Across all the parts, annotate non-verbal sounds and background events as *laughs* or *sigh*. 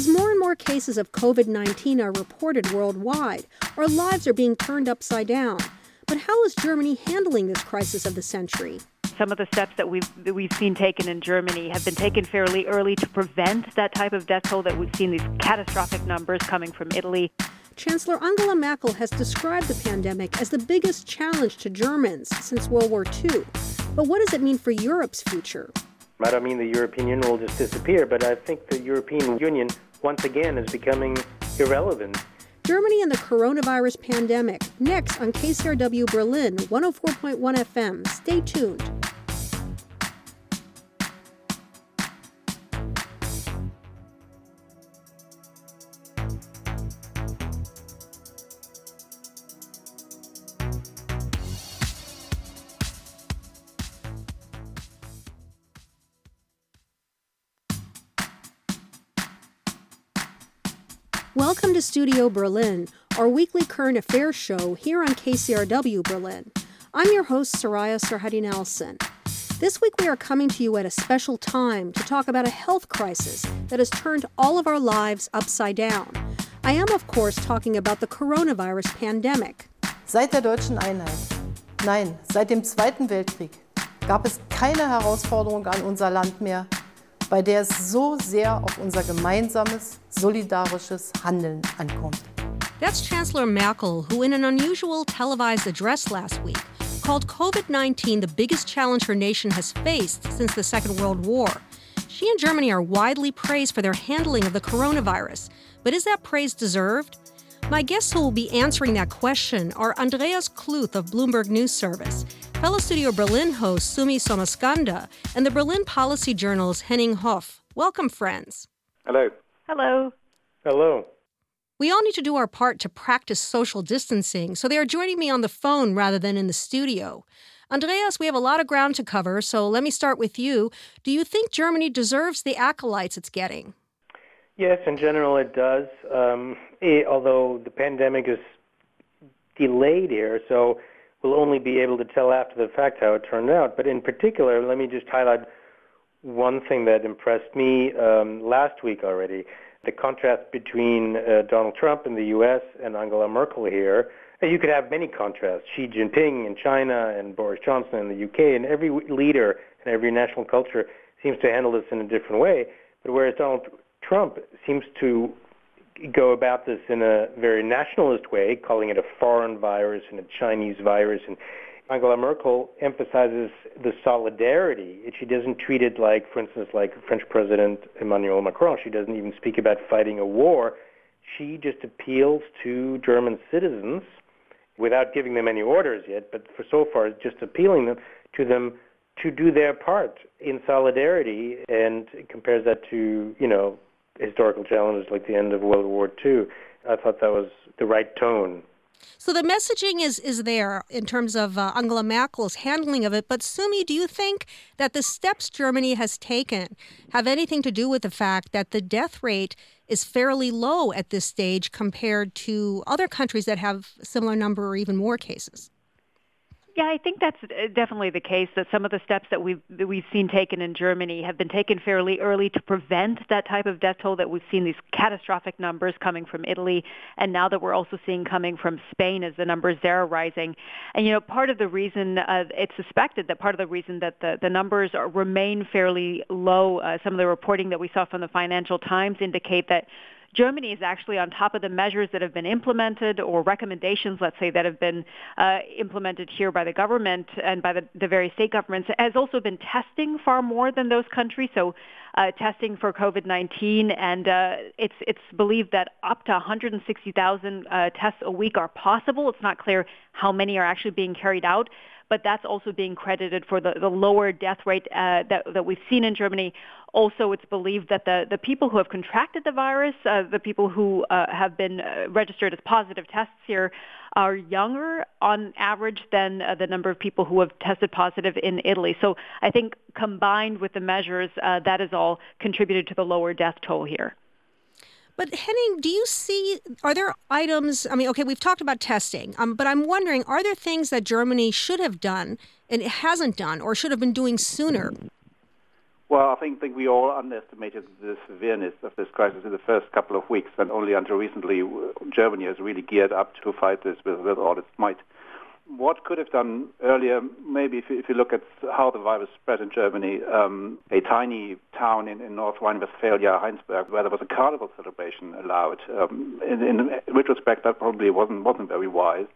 As more and more cases of COVID 19 are reported worldwide, our lives are being turned upside down. But how is Germany handling this crisis of the century? Some of the steps that we've that we've seen taken in Germany have been taken fairly early to prevent that type of death toll that we've seen these catastrophic numbers coming from Italy. Chancellor Angela Merkel has described the pandemic as the biggest challenge to Germans since World War II. But what does it mean for Europe's future? I don't mean the European Union will just disappear, but I think the European Union once again is becoming irrelevant. Germany and the coronavirus pandemic. Next on KCRW Berlin 104.1 FM. Stay tuned. Welcome to Studio Berlin, our weekly current affairs show here on KCRW Berlin. I'm your host, Soraya Sarhaddi Nelson. This week we are coming to you at a special time to talk about a health crisis that has turned all of our lives upside down. I am, of course, talking about the coronavirus pandemic. Seit der deutschen Einheit, nein, seit dem Zweiten Weltkrieg, gab es keine Herausforderung an unser Land mehr, bei der es so sehr auf unser gemeinsames, solidarisches Handeln ankommt. That's Chancellor Merkel, who, in an unusual televised address last week, called COVID 19 the biggest challenge her nation has faced since the Second World War. She and Germany are widely praised for their handling of the coronavirus. But is that praise deserved? My guests who will be answering that question are Andreas Kluth of Bloomberg News Service, fellow Studio Berlin host Sumi Somaskanda, and the Berlin Policy Journal's Henning Hoff. Welcome, friends. Hello. Hello. Hello. We all need to do our part to practice social distancing, so they are joining me on the phone rather than in the studio. Andreas, we have a lot of ground to cover, so let me start with you. Do you think Germany deserves the acolytes it's getting? Yes, in general it does. Um, it, although the pandemic is delayed here, so we'll only be able to tell after the fact how it turned out. But in particular, let me just highlight one thing that impressed me um, last week already: the contrast between uh, Donald Trump in the U.S. and Angela Merkel here. You could have many contrasts: Xi Jinping in China and Boris Johnson in the U.K. And every leader and every national culture seems to handle this in a different way. But whereas Donald Trump seems to go about this in a very nationalist way, calling it a foreign virus and a Chinese virus. And Angela Merkel emphasizes the solidarity. She doesn't treat it like, for instance, like French President Emmanuel Macron. She doesn't even speak about fighting a war. She just appeals to German citizens without giving them any orders yet, but for so far, just appealing them to them to do their part in solidarity and compares that to, you know, historical challenges like the end of World War II. I thought that was the right tone. So the messaging is is there in terms of uh, Angela Merkel's handling of it. But Sumi, do you think that the steps Germany has taken have anything to do with the fact that the death rate is fairly low at this stage compared to other countries that have similar number or even more cases? Yeah, I think that's uh, definitely the case. That some of the steps that we've that we've seen taken in Germany have been taken fairly early to prevent that type of death toll that we've seen these catastrophic numbers coming from Italy, and now that we're also seeing coming from Spain as the numbers there are rising. And you know, part of the reason uh, it's suspected that part of the reason that the the numbers are, remain fairly low, uh, some of the reporting that we saw from the Financial Times indicate that Germany is actually on top of the measures that have been implemented or recommendations, let's say, that have been uh, implemented here by the government and by the, the various state governments, has also been testing far more than those countries. So uh, testing for COVID-19, and uh, it's it's believed that up to 160,000 uh, tests a week are possible. It's not clear how many are actually being carried out, but that's also being credited for the, the lower death rate uh, that, that we've seen in Germany. Also, it's believed that the, the people who have contracted the virus, uh, the people who uh, have been uh, registered as positive tests here, are younger on average than uh, the number of people who have tested positive in Italy. So I think combined with the measures, uh, that has all contributed to the lower death toll here. But Henning, do you see, are there items, I mean, okay, we've talked about testing, um, but I'm wondering, are there things that Germany should have done and it hasn't done or should have been doing sooner? Well, I think, think we all underestimated the severeness of this crisis in the first couple of weeks, and only until recently, Germany has really geared up to fight this with, with all its might. What could have done earlier, maybe if you, if you look at how the virus spread in Germany, um, a tiny town in, in North Rhine-Westphalia, Heinsberg, where there was a carnival celebration allowed. Um, in, in retrospect, that probably wasn't wasn't very wise.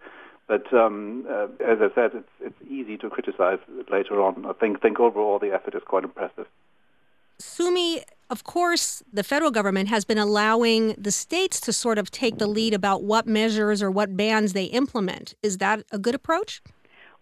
But um, uh, as I said, it's it's easy to criticize later on. I think think overall the effort is quite impressive. Sumi, of course, the federal government has been allowing the states to sort of take the lead about what measures or what bans they implement. Is that a good approach?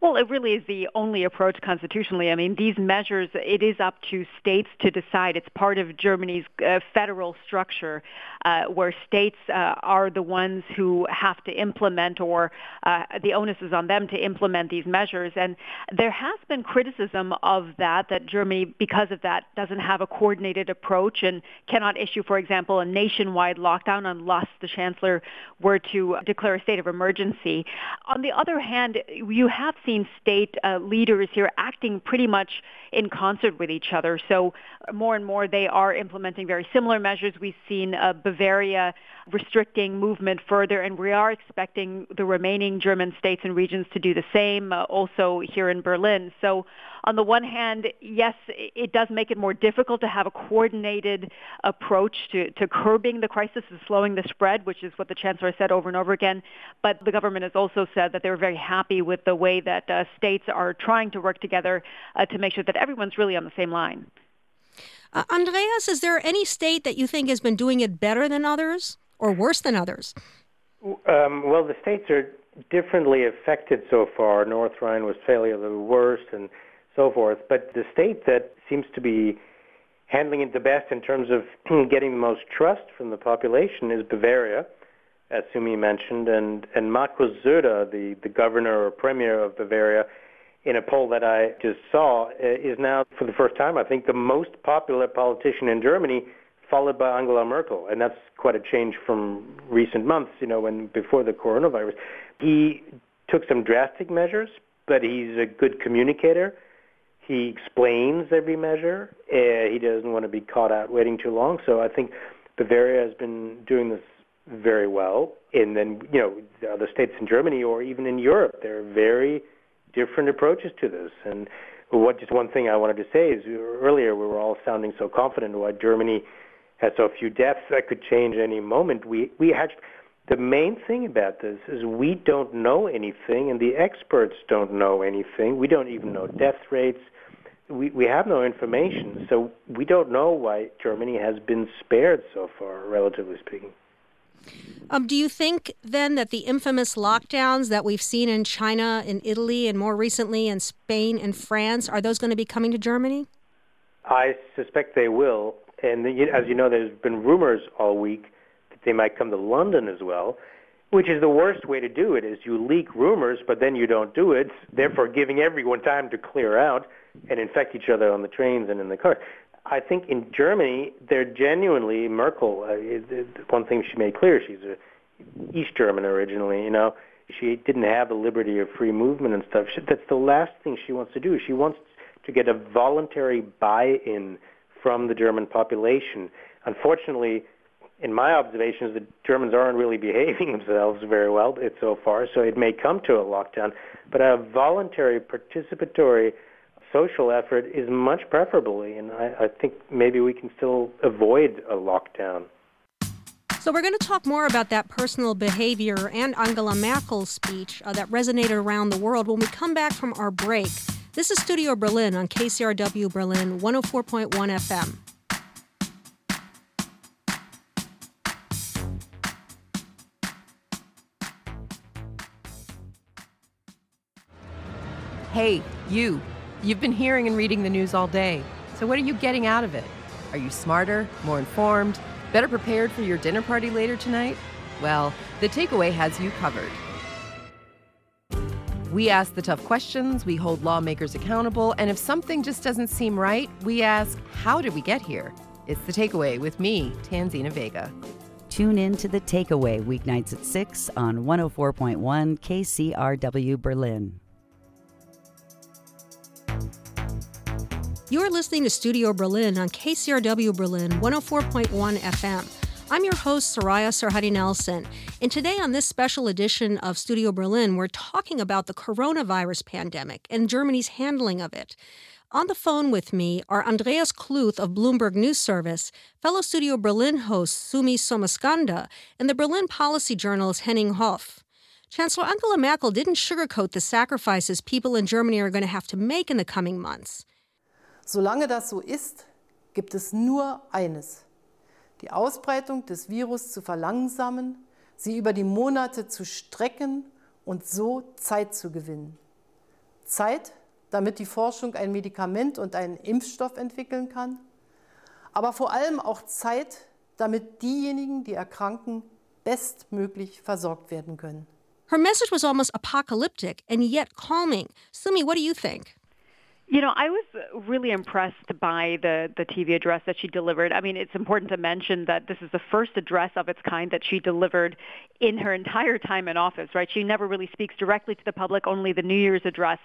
Well, it really is the only approach constitutionally. I mean, these measures, it is up to states to decide. It's part of Germany's uh, federal structure uh, where states uh, are the ones who have to implement or uh, the onus is on them to implement these measures. And there has been criticism of that, that Germany, because of that, doesn't have a coordinated approach and cannot issue, for example, a nationwide lockdown unless the chancellor were to declare a state of emergency. On the other hand, you have seen state uh, leaders here acting pretty much in concert with each other. So more and more they are implementing very similar measures. We've seen uh, Bavaria restricting movement further, and we are expecting the remaining German states and regions to do the same, uh, also here in Berlin. So on the one hand, yes, it does make it more difficult to have a coordinated approach to, to curbing the crisis and slowing the spread, which is what the chancellor said over and over again. But the government has also said that they're very happy with the way that uh, states are trying to work together uh, to make sure that everyone's really on the same line. Uh, Andreas, is there any state that you think has been doing it better than others or worse than others? Um, well, the states are differently affected so far. North Rhine-Westphalia the worst, and so forth. But the state that seems to be handling it the best in terms of *clears throat* getting the most trust from the population is Bavaria, as Sumi mentioned, and, and Markus Söder, the, the governor or premier of Bavaria, in a poll that I just saw, uh, is now, for the first time, I think, the most popular politician in Germany, followed by Angela Merkel. And that's quite a change from recent months, you know, when before the coronavirus. He took some drastic measures, but he's a good communicator he explains every measure. Uh, he doesn't want to be caught out waiting too long. So I think Bavaria has been doing this very well. And then, you know, the other states in Germany or even in Europe, they're very different approaches to this. And what just one thing I wanted to say is earlier we were all sounding so confident why Germany has so few deaths that could change any moment. We we had the main thing about this is we don't know anything, and the experts don't know anything. We don't even know death rates we, we have no information, so we don't know why Germany has been spared so far, relatively speaking. Um, do you think then that the infamous lockdowns that we've seen in China, in Italy, and more recently in Spain and France, are those going to be coming to Germany? I suspect they will. And as you know, there's been rumors all week that they might come to London as well, which is the worst way to do it is you leak rumors, but then you don't do it, therefore giving everyone time to clear out and infect each other on the trains and in the cars. I think in Germany, they're genuinely Merkel. Uh, one thing she made clear: she's a East German originally. You know, she didn't have the liberty of free movement and stuff. She, that's the last thing she wants to do. She wants to get a voluntary buy-in from the German population. Unfortunately, in my observations, the Germans aren't really *laughs* behaving themselves very well so far. So it may come to a lockdown, but a voluntary, participatory social effort is much preferably, and I, I think maybe we can still avoid a lockdown. So, we're going to talk more about that personal behavior and Angela Merkel's speech uh, that resonated around the world when we come back from our break. This is Studio Berlin on KCRW Berlin 104.1 FM. Hey, you. You've been hearing and reading the news all day. So, what are you getting out of it? Are you smarter, more informed, better prepared for your dinner party later tonight? Well, the takeaway has you covered. We ask the tough questions, we hold lawmakers accountable, and if something just doesn't seem right, we ask, How did we get here? It's the takeaway with me, Tanzina Vega. Tune in to the takeaway weeknights at 6 on 104.1 KCRW Berlin. You're listening to Studio Berlin on KCRW Berlin 104.1 FM. I'm your host, Soraya Sarhaddi Nelson. And today, on this special edition of Studio Berlin, we're talking about the coronavirus pandemic and Germany's handling of it. On the phone with me are Andreas Kluth of Bloomberg News Service, fellow Studio Berlin host Sumi Somaskanda, and the Berlin policy journalist Henning Hoff. Chancellor Angela Merkel didn't sugarcoat the sacrifices people in Germany are going to have to make in the coming months. Solange das so ist, gibt es nur eines. Die Ausbreitung des Virus zu verlangsamen, sie über die Monate zu strecken und so Zeit zu gewinnen. Zeit, damit die Forschung ein Medikament und einen Impfstoff entwickeln kann, aber vor allem auch Zeit, damit diejenigen, die erkranken, bestmöglich versorgt werden können. Her message was almost apocalyptic and yet calming. Sumi, what do you think? You know, I was really impressed by the, the TV address that she delivered. I mean, it's important to mention that this is the first address of its kind that she delivered in her entire time in office, right? She never really speaks directly to the public, only the New Year's address.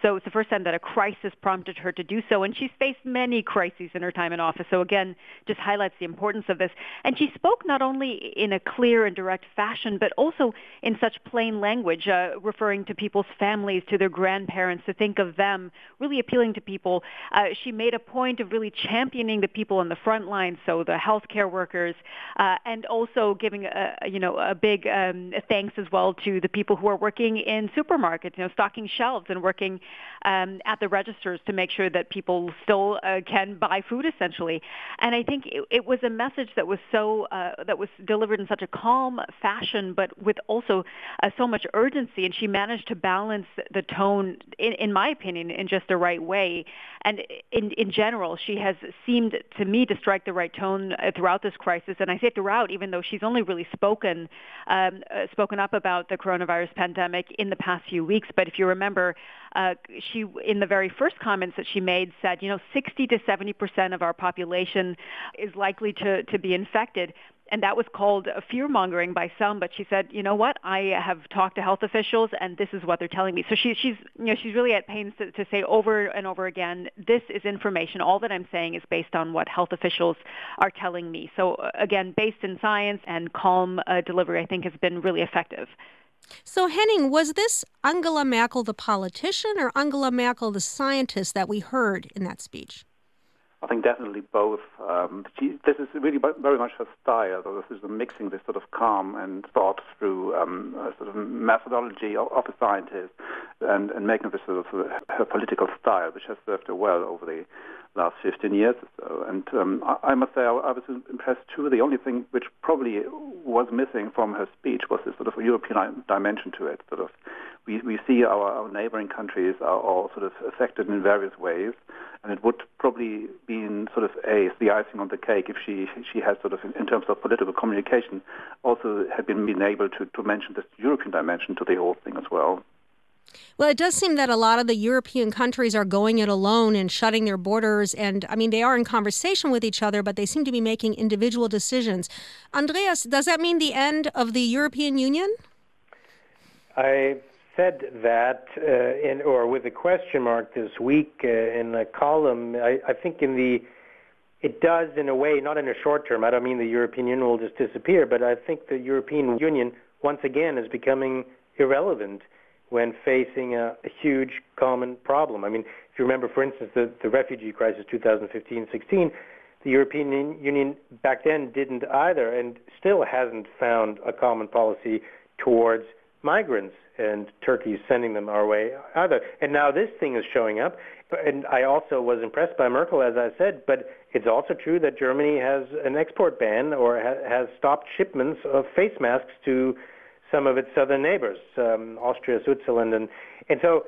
So it's the first time that a crisis prompted her to do so. And she's faced many crises in her time in office. So again, just highlights the importance of this. And she spoke not only in a clear and direct fashion, but also in such plain language, uh, referring to people's families, to their grandparents, to think of them, really appealing to people. Uh, she made a point of really championing the people on the front line, so the healthcare workers, uh, and also giving a you know a big um, thanks as well to the people who are working in supermarkets, you know, stocking shelves and working um, at the registers to make sure that people still uh, can buy food essentially. And I think it, it was a message that was so uh, that was delivered in such a calm fashion, but with also uh, so much urgency. And she managed to balance the tone, in, in my opinion, in just the right way. And in, in general, she has seemed to me to strike the right tone uh, throughout this crisis. And I say throughout, even though she's only really spoken um, uh, spoken up about the coronavirus pandemic in the past few weeks. But if you remember, uh, she in the very first comments that she made said, you know, 60 to 70 percent of our population is likely to to be infected and that was called fear mongering by some. But she said, you know what? I have talked to health officials, and this is what they're telling me. So she, she's, you know, she's really at pains to, to say over and over again, this is information. All that I'm saying is based on what health officials are telling me. So uh, again, based in science and calm uh, delivery, I think has been really effective. So, Henning, was this Angela Merkel the politician or Angela Merkel the scientist that we heard in that speech? I think definitely both. Um, she, this is really very much her style. This is mixing this sort of calm and thought through um, sort of methodology of, of a scientist and, and making this sort of her political style, which has served her well over the last 15 years or so. And um, I, I, must say I, I, was impressed too. The only thing which probably was missing from her speech was this sort of European dimension to it. Sort of, we, we see our, our neighboring countries are all sort of affected in various ways, and it would probably been sort of a the icing on the cake if she she had sort of in, in terms of political communication also had been, been able to, to mention this European dimension to the whole thing as well. Well, it does seem that a lot of the European countries are going it alone and shutting their borders. And I mean, they are in conversation with each other, but they seem to be making individual decisions. Andreas, does that mean the end of the European Union? I said that, uh, in, or with a question mark this week uh, in a column. I, I think in the it does in a way, not in a short term. I don't mean the European Union will just disappear, but I think the European Union once again is becoming irrelevant when facing a, a huge common problem. I mean, if you remember, for instance, the, the refugee crisis 2015-16, the European Union back then didn't either and still hasn't found a common policy towards migrants and Turkey is sending them our way either. And now this thing is showing up. And I also was impressed by Merkel, as I said, but it's also true that Germany has an export ban or ha- has stopped shipments of face masks to some of its southern neighbors, um, Austria, Switzerland, and and so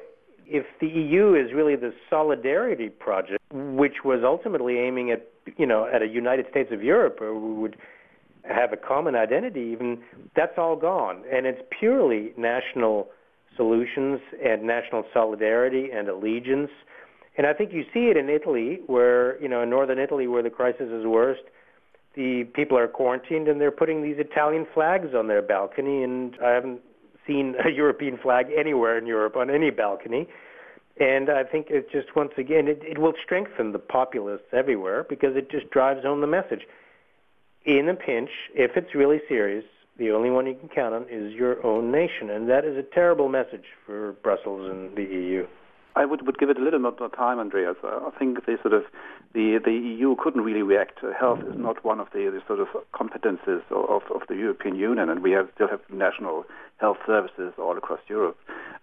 if the EU is really the solidarity project, which was ultimately aiming at you know at a United States of Europe, where we would have a common identity, even that's all gone, and it's purely national solutions and national solidarity and allegiance. And I think you see it in Italy, where you know in northern Italy, where the crisis is worst the people are quarantined and they're putting these Italian flags on their balcony. And I haven't seen a *laughs* European flag anywhere in Europe on any balcony. And I think it just once again it, it will strengthen the populists everywhere because it just drives home the message. In a pinch, if it's really serious, the only one you can count on is your own nation, and that is a terrible message for Brussels and the EU. I would, would give it a little bit more time, Andreas. I think the sort of the the EU couldn't really react. Health is not one of the, the sort of competences of, of the European Union, and we have, still have national health services all across Europe.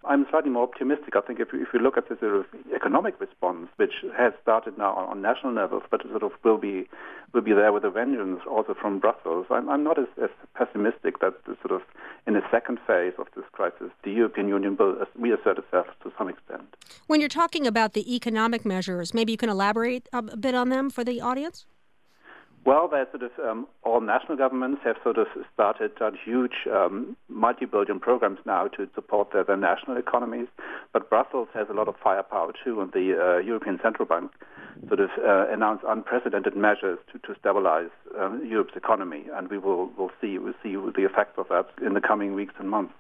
I'm slightly more optimistic. I think if you, if you look at the sort of economic response, which has started now on, on national levels, but sort of will be will be there with a vengeance also from Brussels, I'm, I'm not as, as pessimistic that the sort of in the second phase of this crisis, the European Union will reassert itself to some extent. When you're talking about the economic measures, maybe you can elaborate a bit on them for the audience. Well, there's sort of um, all national governments have sort of started uh, huge um, multi-billion programs now to support their, their, national economies. But Brussels has a lot of firepower too, and the uh, European Central Bank sort of uh, announced unprecedented measures to, to stabilize um, Europe's economy, and we will will see we'll see the effects of that in the coming weeks and months.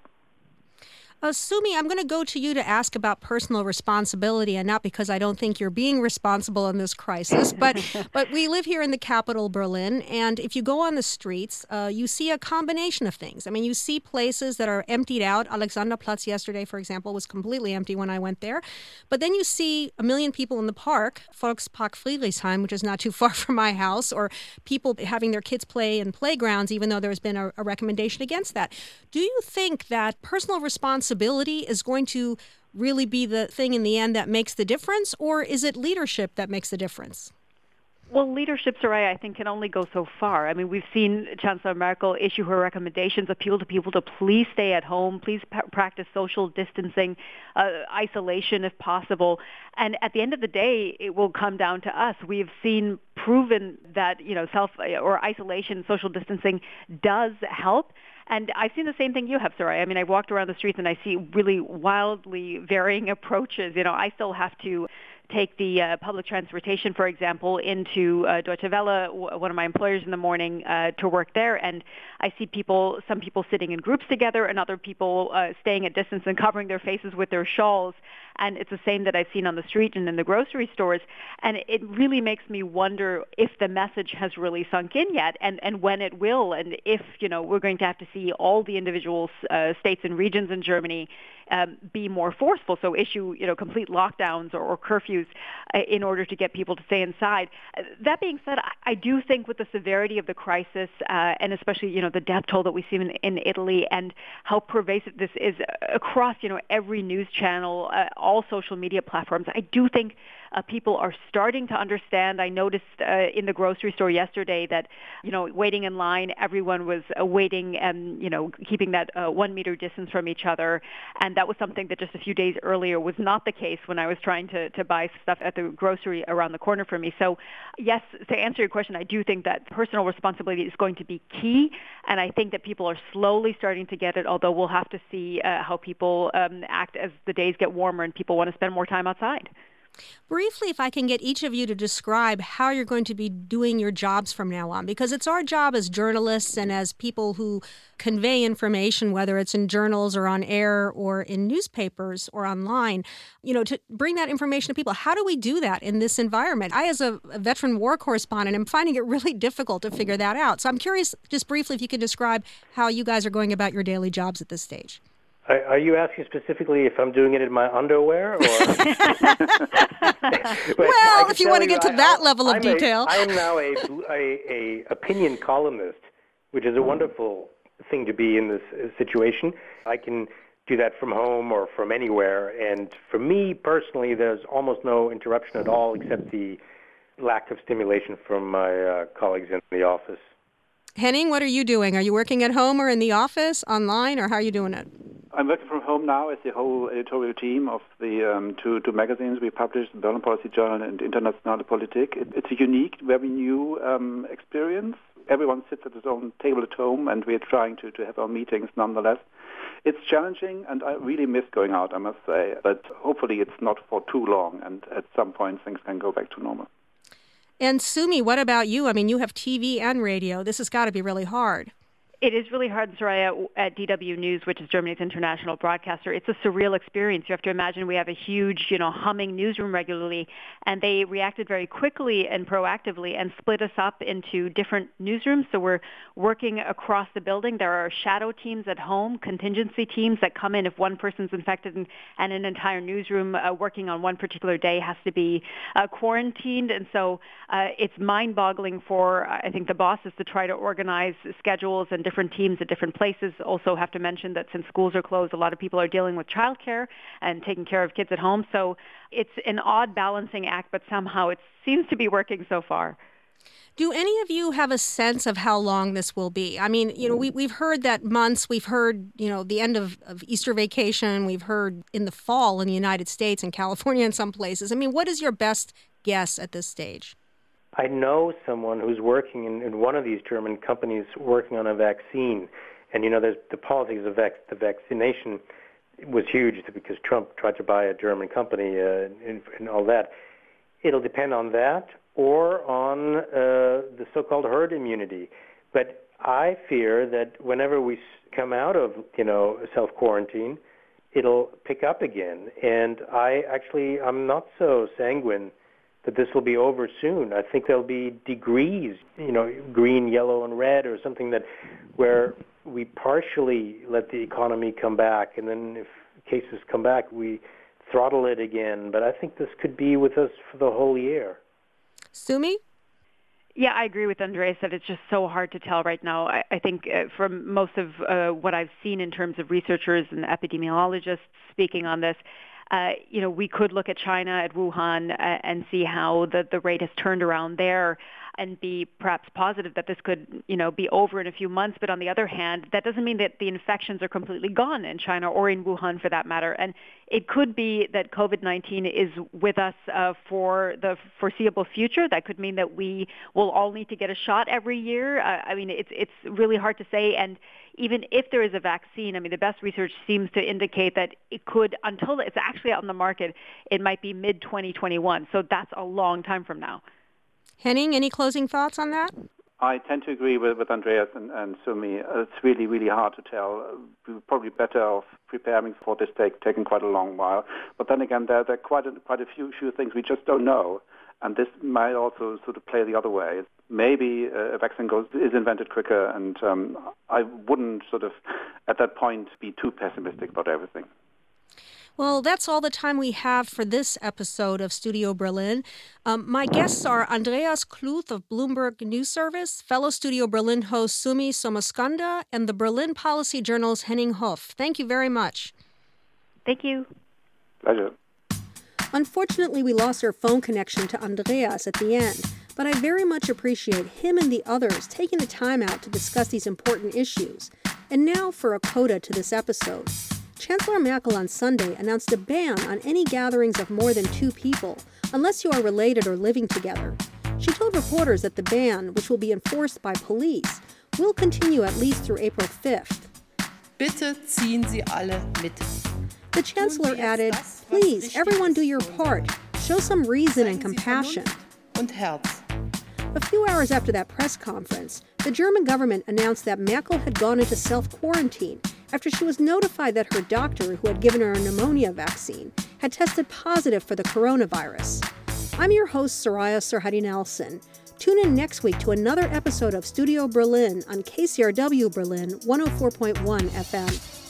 Uh, Sumi, I'm going to go to you to ask about personal responsibility, and not because I don't think you're being responsible in this crisis, but *laughs* but we live here in the capital, Berlin, and if you go on the streets, uh, you see a combination of things. I mean, you see places that are emptied out. Alexanderplatz yesterday, for example, was completely empty when I went there, but then you see a million people in the park, Volkspark Friedrichshain, which is not too *laughs* far from my house, or people having their kids play in playgrounds, even though there's been a, a recommendation against that. Do you think that personal responsibility is going to really be the thing in the end that makes the difference, or is it leadership that makes the difference? Well, leadership, Soraya, I think can only go so far. I mean, we've seen Chancellor Merkel issue her recommendations, appeal to people to please stay at home, please pa- practice social distancing, uh, isolation if possible. And at the end of the day, it will come down to us. We have seen proven that you know self or isolation, social distancing does help. And I've seen the same thing you have, Soraya. I mean, I've walked around the streets and I see really wildly varying *laughs* approaches. You know, I still have to take the uh, public transportation, for example, into uh, Deutsche Welle, one of my employers in the morning, uh, to work there, and I see people, some people sitting in groups together, and other people uh, staying at distance and covering their faces with their shawls. And it's the same that I've seen on the street and in the grocery stores. And it really makes me wonder if the message has really sunk in yet, and and when it will, and if you know we're going to have to see all the individual uh, states and regions in Germany um, be more forceful, so issue you know complete lockdowns or, or curfews uh, in order to get people to stay inside. Uh, that being said, I, I do think with the severity of the crisis uh, and especially you know the death toll that we see in, in Italy and how pervasive this is across you know every news channel, uh, all social media platforms, I do think uh, people are starting to understand. I noticed uh, in the grocery store yesterday that, you know, waiting in line, everyone was uh, waiting and, you know, keeping that uh, one meter distance from each other. And that was something that just a few days earlier was not the case when I was trying to, to buy stuff at the grocery around the corner from me. So, yes, to answer your question, I do think that personal responsibility is going to be key. And I think that people are slowly starting to get it, although we'll have to see uh, how people um, act as the days get warmer and people want to spend more time outside. Briefly, if I can get each of you to describe how you're going to be doing your jobs from now on, because it's our job as journalists and as people who convey information, whether it's in journals or on air or in newspapers or online, you know, to bring that information to people. How do we do that in this environment? I, as a, veteran war correspondent, am finding it really *laughs* difficult to figure that out. So I'm curious, just briefly, if you could describe how you guys are going about your daily jobs at this stage. Are, are you asking specifically if I'm doing it in my underwear? Or... *laughs* *laughs* well, if you want to get to that I, level of I'm detail. A, I am now a, a, a opinion columnist, which is a wonderful thing to be in this uh, situation. I can do that from home or from anywhere. And for me personally, there's almost no interruption at all except the lack of stimulation from my uh, colleagues in the office. Henning, what are you doing? Are you working at home or in the office, online, or how are you doing it? I'm working from home now as the whole editorial team of the um, two, two magazines we publish, the Berlin Policy Journal and Internationale Politik. It, it's a unique, very new um, experience. Everyone sits at his own table at home, and we're trying to, to have our meetings nonetheless. It's challenging, and I really miss going out, I must say. But hopefully, it's not for too long, and at some point, things can go back to normal. And Sumi, what about you? I mean, you have TV and radio. This has got to be really hard. It is really hard, Soraya, at DW News, which is Germany's international broadcaster. It's a surreal experience. You have to imagine we have a huge, you know, humming newsroom regularly, and they reacted very quickly and proactively and split us up into different newsrooms. So we're working across the building. There are shadow teams at home, contingency teams that come in if one person's infected, and, and an entire newsroom uh, working on one particular day has to be uh, quarantined. And so uh, it's mind-boggling for, I think, the bosses to try to organize schedules and different teams at different places. Also have to mention that since schools are closed, a lot of people are dealing with childcare and taking care of kids at home. So it's an odd balancing act, but somehow it seems to be working so far. Do any of you have a sense of how long this will be? I mean, you know, we, we've heard that months, we've heard, you know, the end of, of Easter vacation, we've heard in the fall in the United States and California in some places. I mean, what is your best guess at this stage? I know someone who's working in, in one of these German companies working on a vaccine, and you know, there's the politics of vac- the vaccination was huge because Trump tried to buy a German company uh, and, and all that. It'll depend on that or on uh, the so-called herd immunity. But I fear that whenever we come out of you know self quarantine, it'll pick up again. And I actually I'm not so sanguine that this will be over soon. I think there'll be degrees, you know, green, yellow, and red, or something that where we partially let the economy come back, and then if cases come back, we throttle it again. But I think this could be with us for the whole year. Sumi? Yeah, I agree with Andreas that it's just so hard to tell right now. I, I think uh, from most of uh, what I've seen in terms of researchers and epidemiologists speaking on this, uh, you know, we could look at China, at Wuhan, uh, and see how the, the rate has turned around there and be perhaps positive that this could, you know, be over in a few months. But on the other hand, that doesn't mean that the infections are completely gone in China or in Wuhan for that matter. And it could be that COVID-19 is with us uh, for the foreseeable future. That could mean that we will all need to get a shot every year. Uh, I mean, it's it's really hard to say. And even if there is a vaccine, I mean, the best research seems to indicate that it could, until it's actually out on the market, it might be mid 2021. So that's a long time from now. Henning, any closing thoughts on that? I tend to agree with, with Andreas and, and Sumi. Uh, it's really, really hard to tell. Uh, we're probably better off preparing for this take, taking quite a long while. But then again, there, there are quite a, quite a few, few things we just don't know. And this might also sort of play the other way. Maybe uh, a vaccine goes, is invented quicker, and um, I wouldn't sort of, at that point, be too pessimistic about everything. Well, that's all the time we have for this episode of Studio Berlin. Um, my guests are Andreas Kluth of Bloomberg News Service, fellow Studio Berlin host Sumi Somaskanda, and the Berlin Policy Journal's Henning Hoff. Thank you very much. Thank you. Pleasure. Unfortunately, we lost our phone connection to Andreas at the end, but I very much appreciate him and the others taking the time out to discuss these important issues. And now for a coda to this episode. Chancellor Merkel on Sunday announced a ban on any gatherings of more than two people, unless you are related or living together. She told reporters that the ban, which will be enforced by police, will continue at least through April 5th. Bitte ziehen Sie alle mit. The Chancellor added, Please, everyone do your part. Show some reason and compassion. A few hours after that press conference, the German government announced that Merkel had gone into self quarantine after she was notified that her doctor, who had given her a pneumonia vaccine, had tested positive for the coronavirus. I'm your host, Soraya Sarhaddi Nelson. Tune in next week to another episode of Studio Berlin on KCRW Berlin 104.1 FM.